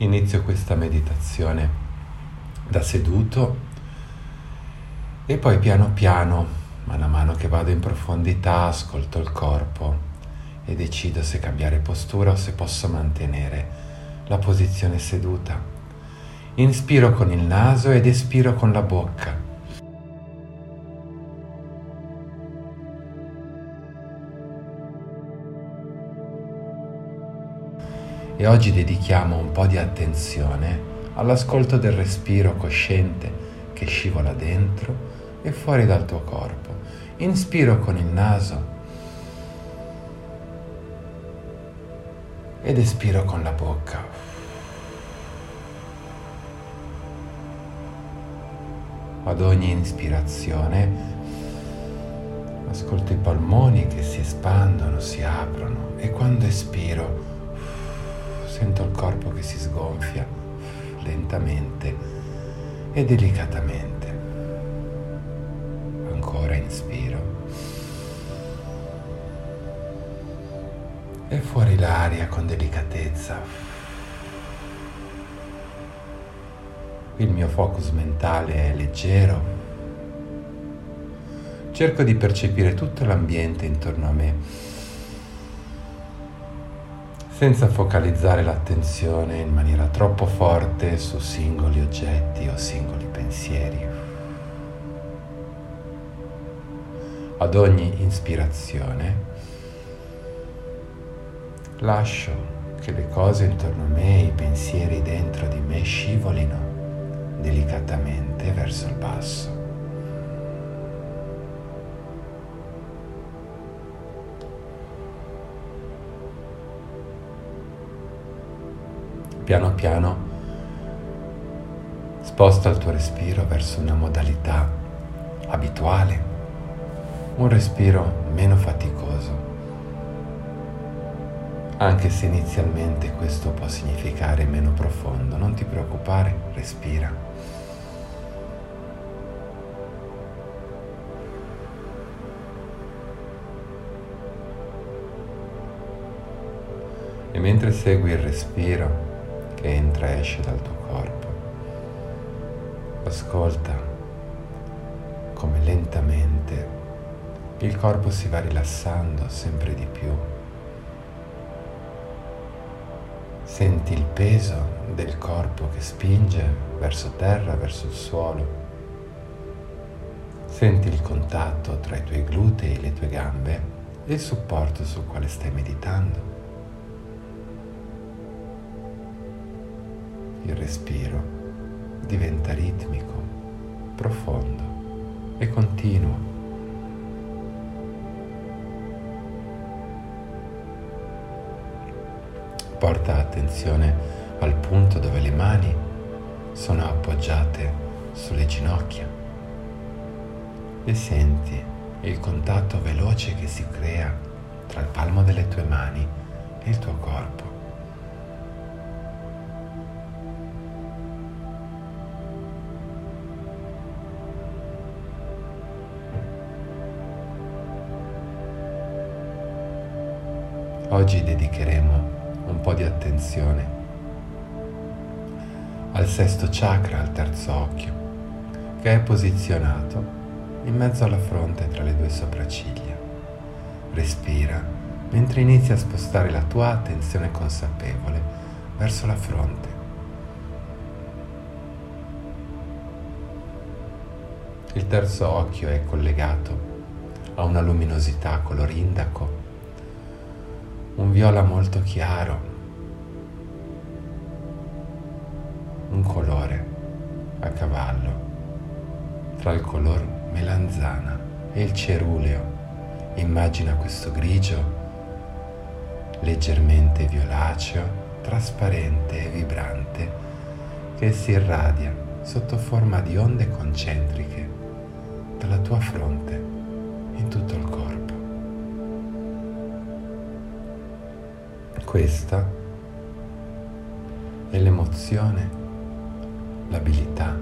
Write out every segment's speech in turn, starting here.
Inizio questa meditazione da seduto e poi piano piano, mano a mano che vado in profondità, ascolto il corpo e decido se cambiare postura o se posso mantenere la posizione seduta. Inspiro con il naso ed espiro con la bocca. E oggi dedichiamo un po' di attenzione all'ascolto del respiro cosciente che scivola dentro e fuori dal tuo corpo. Inspiro con il naso ed espiro con la bocca. Ad ogni ispirazione ascolto i polmoni che si espandono, si aprono e quando espiro Sento il corpo che si sgonfia lentamente e delicatamente. Ancora inspiro. E fuori l'aria con delicatezza. Il mio focus mentale è leggero. Cerco di percepire tutto l'ambiente intorno a me senza focalizzare l'attenzione in maniera troppo forte su singoli oggetti o singoli pensieri. Ad ogni ispirazione lascio che le cose intorno a me, i pensieri dentro di me scivolino delicatamente verso il basso. Piano piano sposta il tuo respiro verso una modalità abituale, un respiro meno faticoso, anche se inizialmente questo può significare meno profondo, non ti preoccupare, respira. E mentre segui il respiro, che entra e esce dal tuo corpo. Ascolta come lentamente il corpo si va rilassando sempre di più. Senti il peso del corpo che spinge verso terra, verso il suolo. Senti il contatto tra i tuoi glutei e le tue gambe e il supporto sul quale stai meditando. Il respiro diventa ritmico, profondo e continuo. Porta attenzione al punto dove le mani sono appoggiate sulle ginocchia e senti il contatto veloce che si crea tra il palmo delle tue mani e il tuo corpo. Oggi dedicheremo un po' di attenzione al sesto chakra, al terzo occhio, che è posizionato in mezzo alla fronte tra le due sopracciglia. Respira mentre inizi a spostare la tua attenzione consapevole verso la fronte. Il terzo occhio è collegato a una luminosità color indaco un viola molto chiaro, un colore a cavallo tra il color melanzana e il ceruleo. Immagina questo grigio leggermente violaceo, trasparente e vibrante che si irradia sotto forma di onde concentriche dalla tua fronte in tutto il corpo. Questa è l'emozione, l'abilità,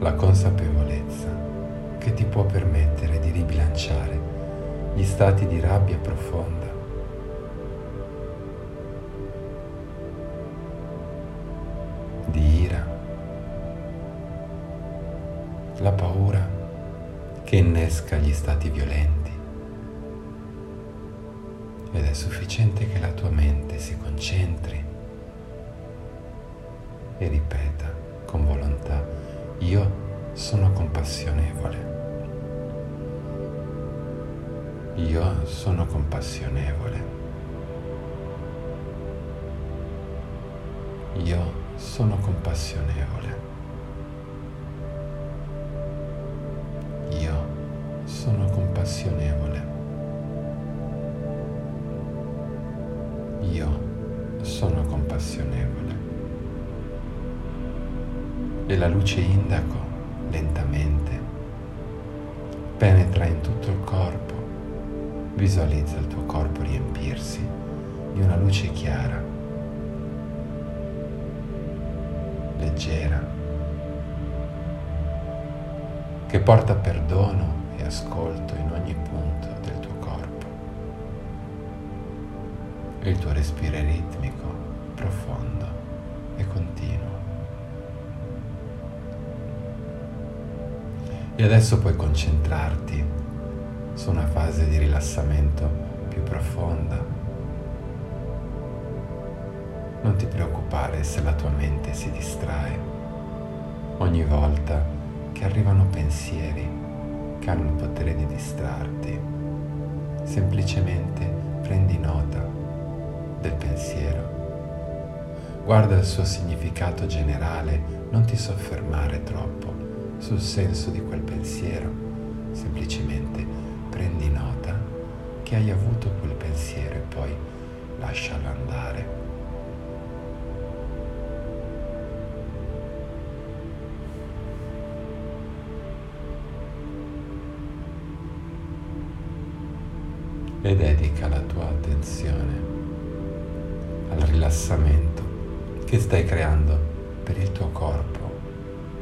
la consapevolezza che ti può permettere di ribilanciare gli stati di rabbia profonda. di ira, la paura che innesca gli stati violenti ed è sufficiente che la tua mente si concentri e ripeta con volontà, io sono compassionevole. Io sono compassionevole. Io sono compassionevole. Io sono compassionevole. E la luce indaco lentamente penetra in tutto il corpo Visualizza il tuo corpo riempirsi di una luce chiara, leggera, che porta perdono e ascolto in ogni punto del tuo corpo. Il tuo respiro è ritmico, profondo e continuo. E adesso puoi concentrarti su una fase di rilassamento più profonda. Non ti preoccupare se la tua mente si distrae ogni volta che arrivano pensieri che hanno il potere di distrarti. Semplicemente prendi nota del pensiero. Guarda il suo significato generale, non ti soffermare troppo sul senso di quel pensiero, semplicemente prendi nota che hai avuto quel pensiero e poi lascialo andare. E dedica la tua attenzione al rilassamento che stai creando per il tuo corpo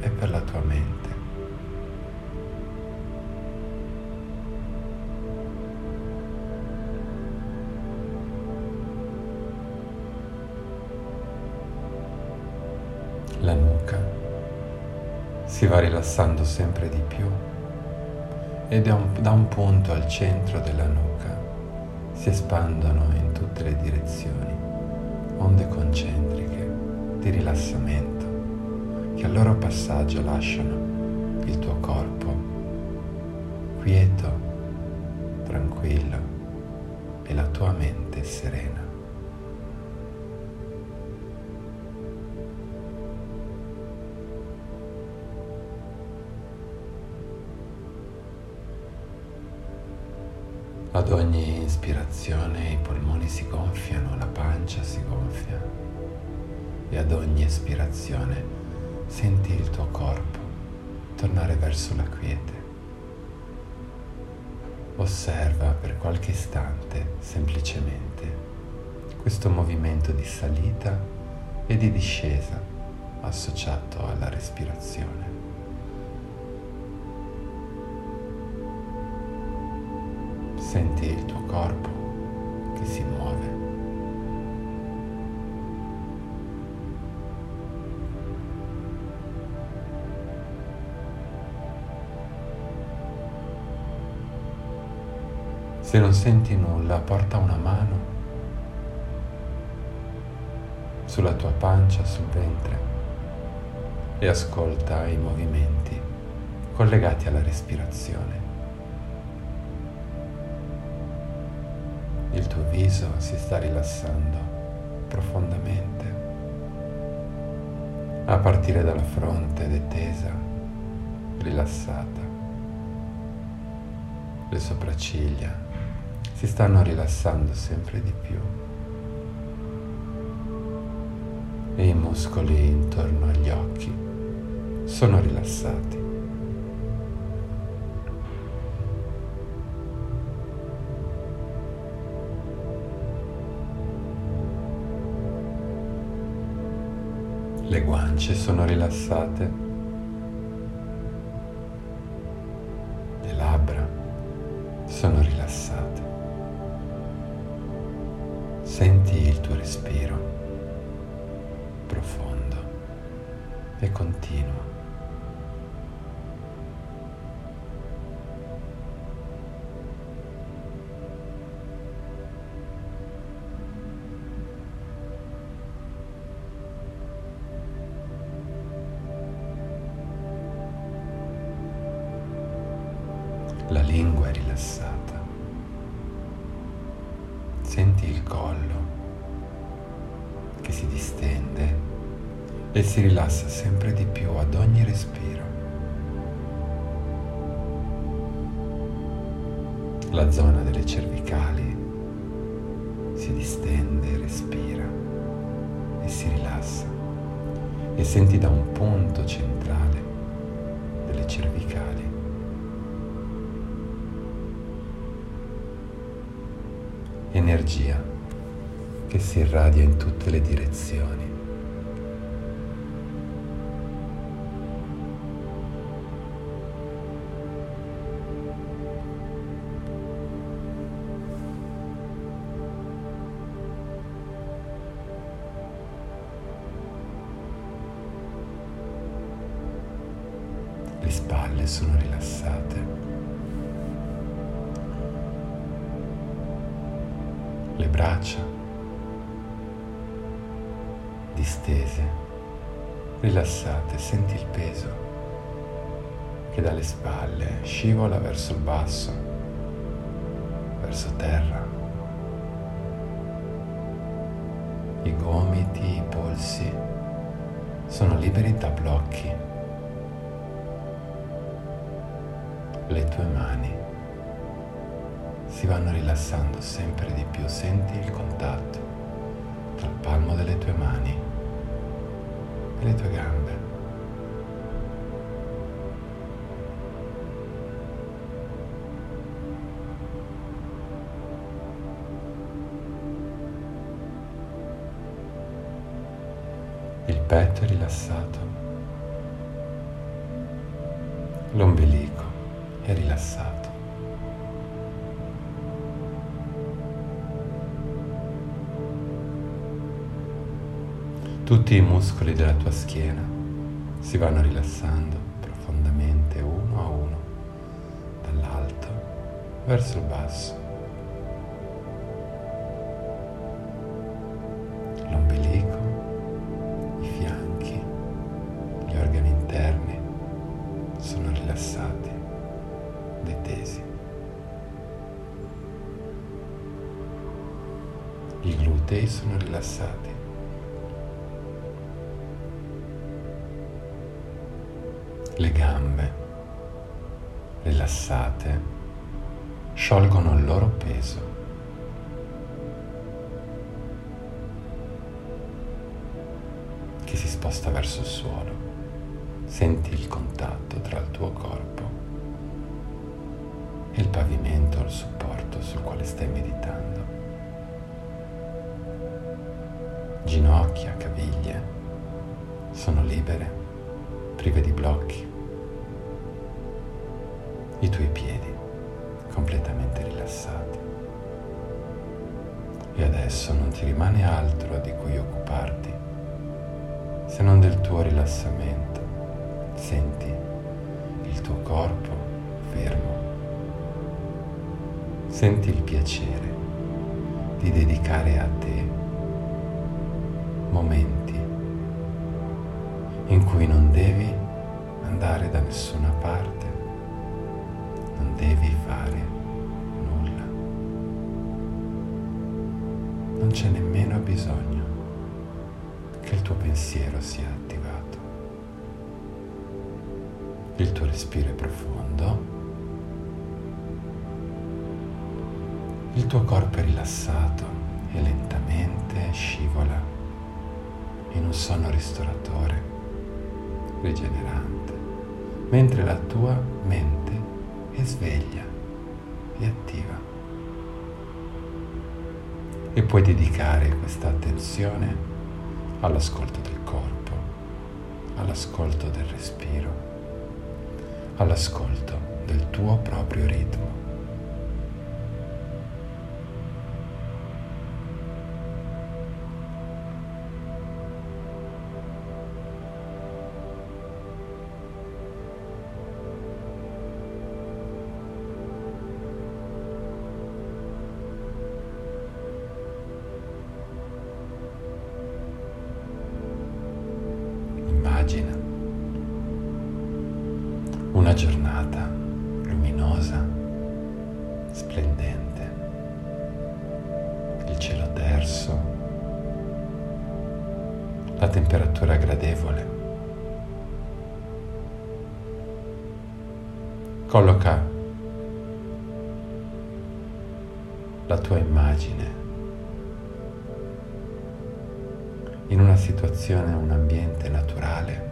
e per la tua mente. La nuca si va rilassando sempre di più e da un, da un punto al centro della nuca si espandono in tutte le direzioni onde concentriche di rilassamento che al loro passaggio lasciano il tuo corpo quieto, tranquillo e la tua mente serena. I polmoni si gonfiano, la pancia si gonfia e ad ogni espirazione senti il tuo corpo tornare verso la quiete. Osserva per qualche istante semplicemente questo movimento di salita e di discesa associato alla respirazione. Senti il tuo corpo che si muove. Se non senti nulla, porta una mano sulla tua pancia, sul ventre e ascolta i movimenti collegati alla respirazione. Il tuo viso si sta rilassando profondamente, a partire dalla fronte detesa, rilassata. Le sopracciglia si stanno rilassando sempre di più e i muscoli intorno agli occhi sono rilassati. Guance sono rilassate. Le labbra sono rilassate. Senti il tuo respiro profondo e continuo. Si rilassa sempre di più ad ogni respiro. La zona delle cervicali si distende, respira e si rilassa e senti da un punto centrale delle cervicali energia che si irradia in tutte le direzioni. Scivola verso il basso, verso terra. I gomiti, i polsi sono liberi da blocchi. le tue mani si vanno rilassando sempre di più, senti il contatto tra il palmo delle tue mani e le tue gambe. Petto è rilassato, l'ombelico è rilassato. Tutti i muscoli della tua schiena si vanno rilassando profondamente uno a uno, dall'alto verso il basso. Sono rilassati. Le gambe rilassate sciolgono il loro peso. che si sposta verso il suolo. Senti il contatto tra il tuo corpo e il pavimento, il supporto sul quale stai meditando. Ginocchia, caviglie sono libere, prive di blocchi. I tuoi piedi completamente rilassati. E adesso non ti rimane altro di cui occuparti se non del tuo rilassamento. Senti il tuo corpo fermo senti il piacere di dedicare a te momenti in cui non devi andare da nessuna parte, non devi fare nulla. Non c'è nemmeno bisogno che il tuo pensiero sia attivato. Il tuo respiro è profondo. Il tuo corpo è rilassato e lentamente scivola in un sonno ristoratore, rigenerante, mentre la tua mente è sveglia e attiva. E puoi dedicare questa attenzione all'ascolto del corpo, all'ascolto del respiro, all'ascolto del tuo proprio ritmo. La temperatura gradevole. Colloca la tua immagine in una situazione, un ambiente naturale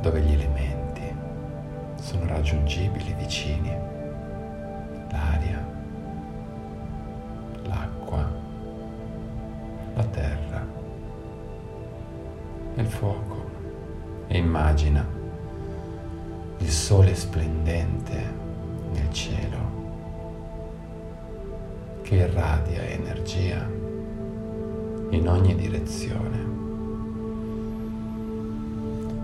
dove gli elementi sono raggiungibili, vicini, l'aria, immagina il sole splendente nel cielo che irradia energia in ogni direzione.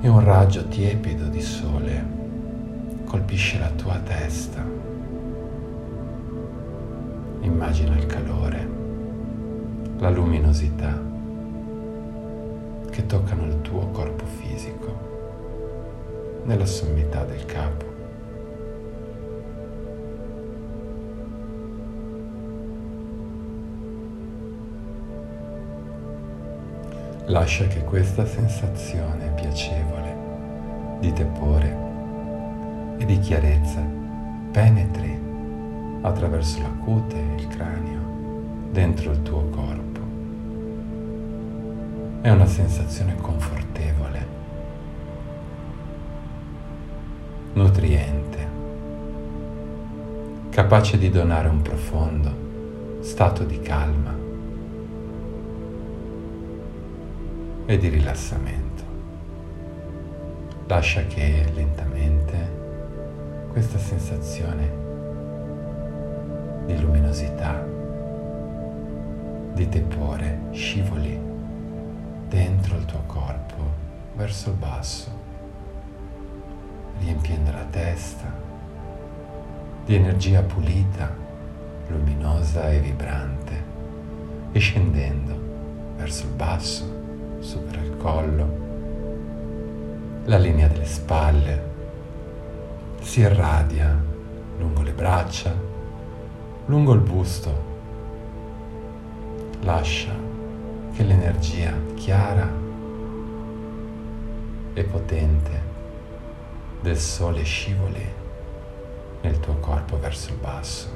E un raggio tiepido di sole colpisce la tua testa. Immagina il calore, la luminosità che toccano il tuo corpo fisico nella sommità del capo. Lascia che questa sensazione piacevole di tepore e di chiarezza penetri attraverso la cute e il cranio dentro il tuo corpo. È una sensazione confortevole, nutriente, capace di donare un profondo stato di calma e di rilassamento. Lascia che lentamente questa sensazione di luminosità, di tepore scivoli tuo corpo verso il basso, riempiendo la testa di energia pulita, luminosa e vibrante e scendendo verso il basso supera il collo, la linea delle spalle, si irradia lungo le braccia, lungo il busto. Lascia che l'energia chiara e potente del sole scivoli nel tuo corpo verso il basso,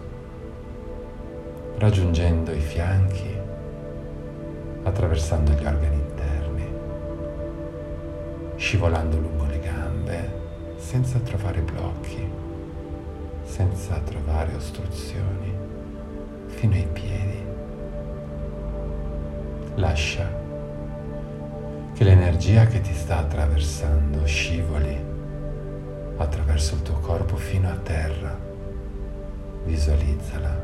raggiungendo i fianchi, attraversando gli organi scivolando lungo le gambe senza trovare blocchi, senza trovare ostruzioni, fino ai piedi. Lascia che l'energia che ti sta attraversando scivoli attraverso il tuo corpo fino a terra. Visualizzala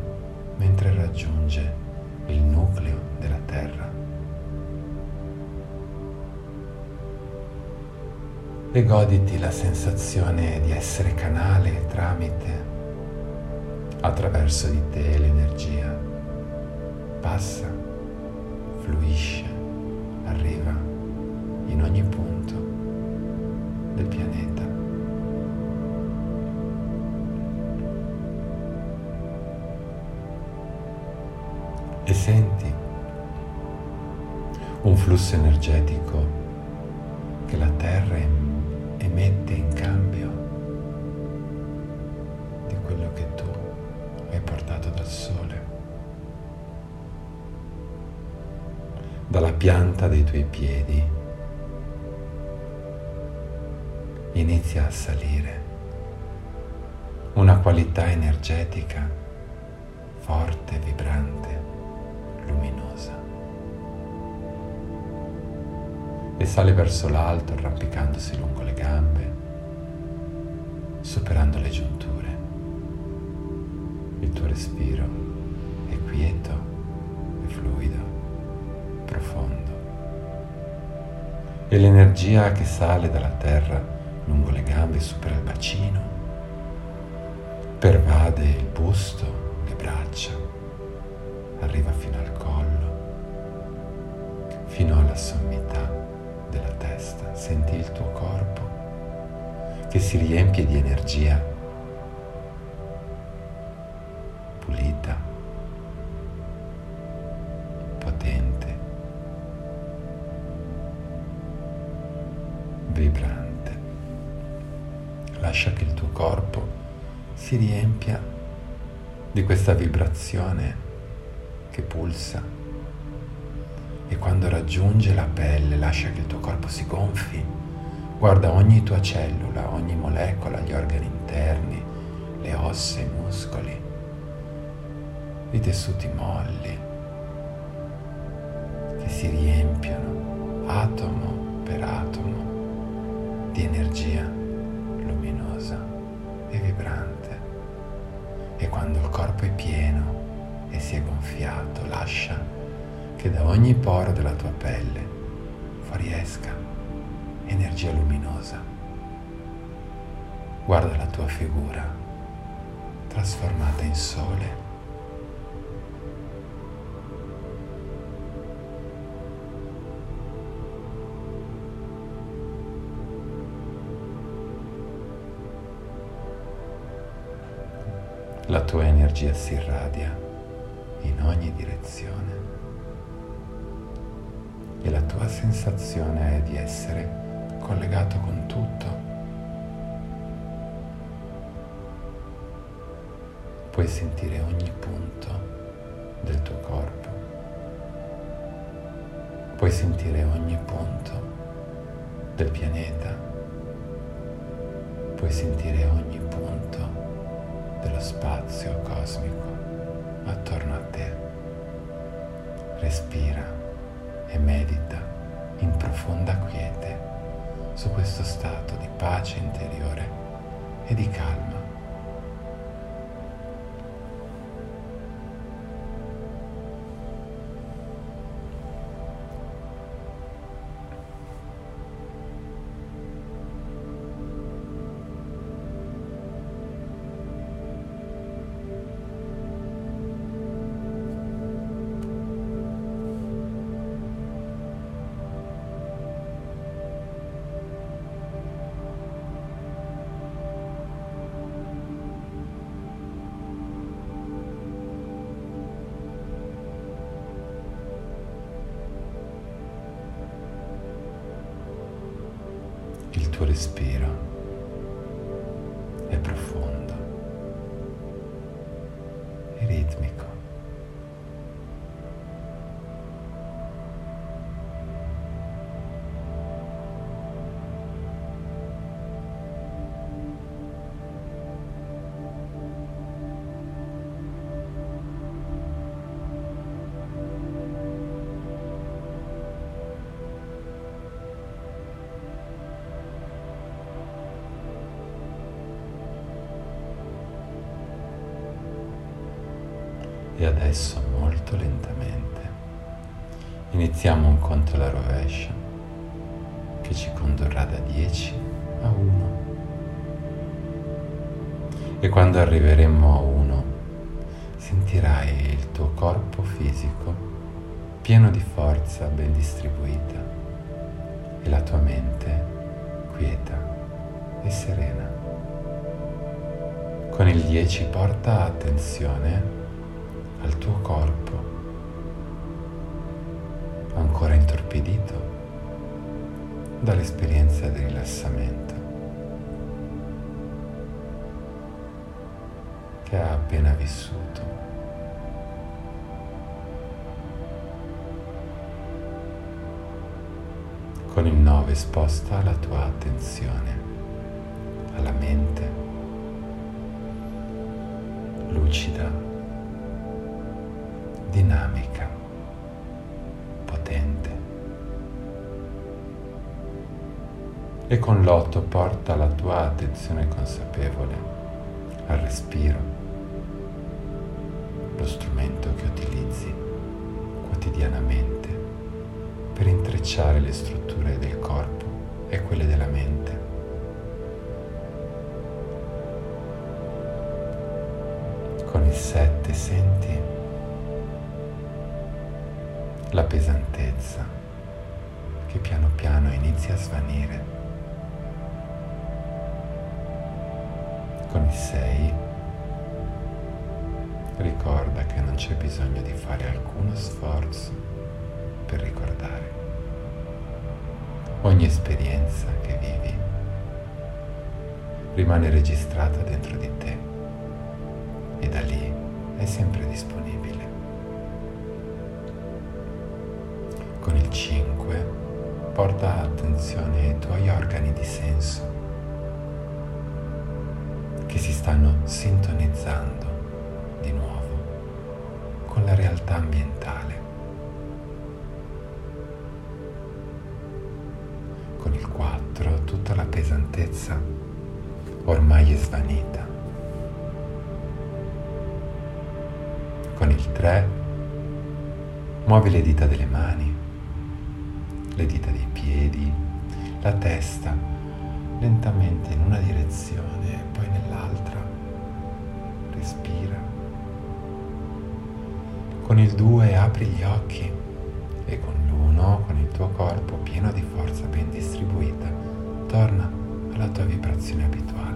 mentre raggiunge il nucleo della terra. e goditi la sensazione di essere canale tramite, attraverso di te l'energia. Passa, fluisce, arriva in ogni punto del pianeta. E senti un flusso energetico che la Terra emette in cambio di quello che tu hai portato dal sole. Dalla pianta dei tuoi piedi inizia a salire una qualità energetica forte, vibrante, luminosa. e sale verso l'alto arrampicandosi lungo le gambe, superando le giunture. Il tuo respiro è quieto e fluido, profondo. E l'energia che sale dalla terra lungo le gambe supera il bacino, pervade il busto, le braccia, arriva fino al collo, fino alla sommità della testa, senti il tuo corpo che si riempie di energia lascia si riempia di questa vibrazione che pulsa e quando raggiunge la pelle lascia che il tuo corpo si gonfi. Guarda ogni tua cellula, ogni molecola, gli organi interni, le ossa, i muscoli, i tessuti molli che si riempiono atomo per atomo di energia luminosa e vibrante. E quando il corpo è pieno e si è gonfiato, lascia che da ogni poro della tua pelle fuoriesca energia luminosa. Guarda la tua figura trasformata in sole energia si irradia in ogni direzione e la tua sensazione è di essere collegato con tutto. Puoi sentire ogni punto del tuo corpo. Puoi sentire ogni punto del pianeta. Puoi sentire ogni punto dello spazio cosmico attorno a te. Respira e medita in profonda quiete su questo stato di pace interiore e di calma. Tuo Adesso molto lentamente iniziamo un conto alla rovescia che ci condurrà da 10 a 1. E quando arriveremo a 1 sentirai il tuo corpo fisico pieno di forza ben distribuita e la tua mente quieta e serena. Con il 10 porta attenzione al tuo corpo, ancora intorpidito dall'esperienza di rilassamento che ha appena vissuto. Con il 9 sposta la tua attenzione alla mente lucida dinamica, potente. E con l'otto porta la tua attenzione consapevole al respiro, lo strumento che utilizzi quotidianamente per intrecciare le strutture del corpo e quelle della mente. Con il sette senti la pesantezza che piano piano inizia a svanire. Con il 6 ricorda che non c'è bisogno di fare alcuno sforzo per ricordare. Ogni esperienza che vivi rimane registrata dentro di te e da lì è sempre disponibile. 5 porta attenzione ai tuoi organi di senso che si stanno sintonizzando di nuovo con la realtà ambientale. Con il 4 tutta la pesantezza ormai è svanita. Con il 3 muovi le dita delle mani, le dita dei piedi, la testa lentamente in una direzione e poi nell'altra. Respira. Con il 2 apri gli occhi e con l'uno, con il tuo corpo pieno di forza ben distribuita, torna alla tua vibrazione abituale.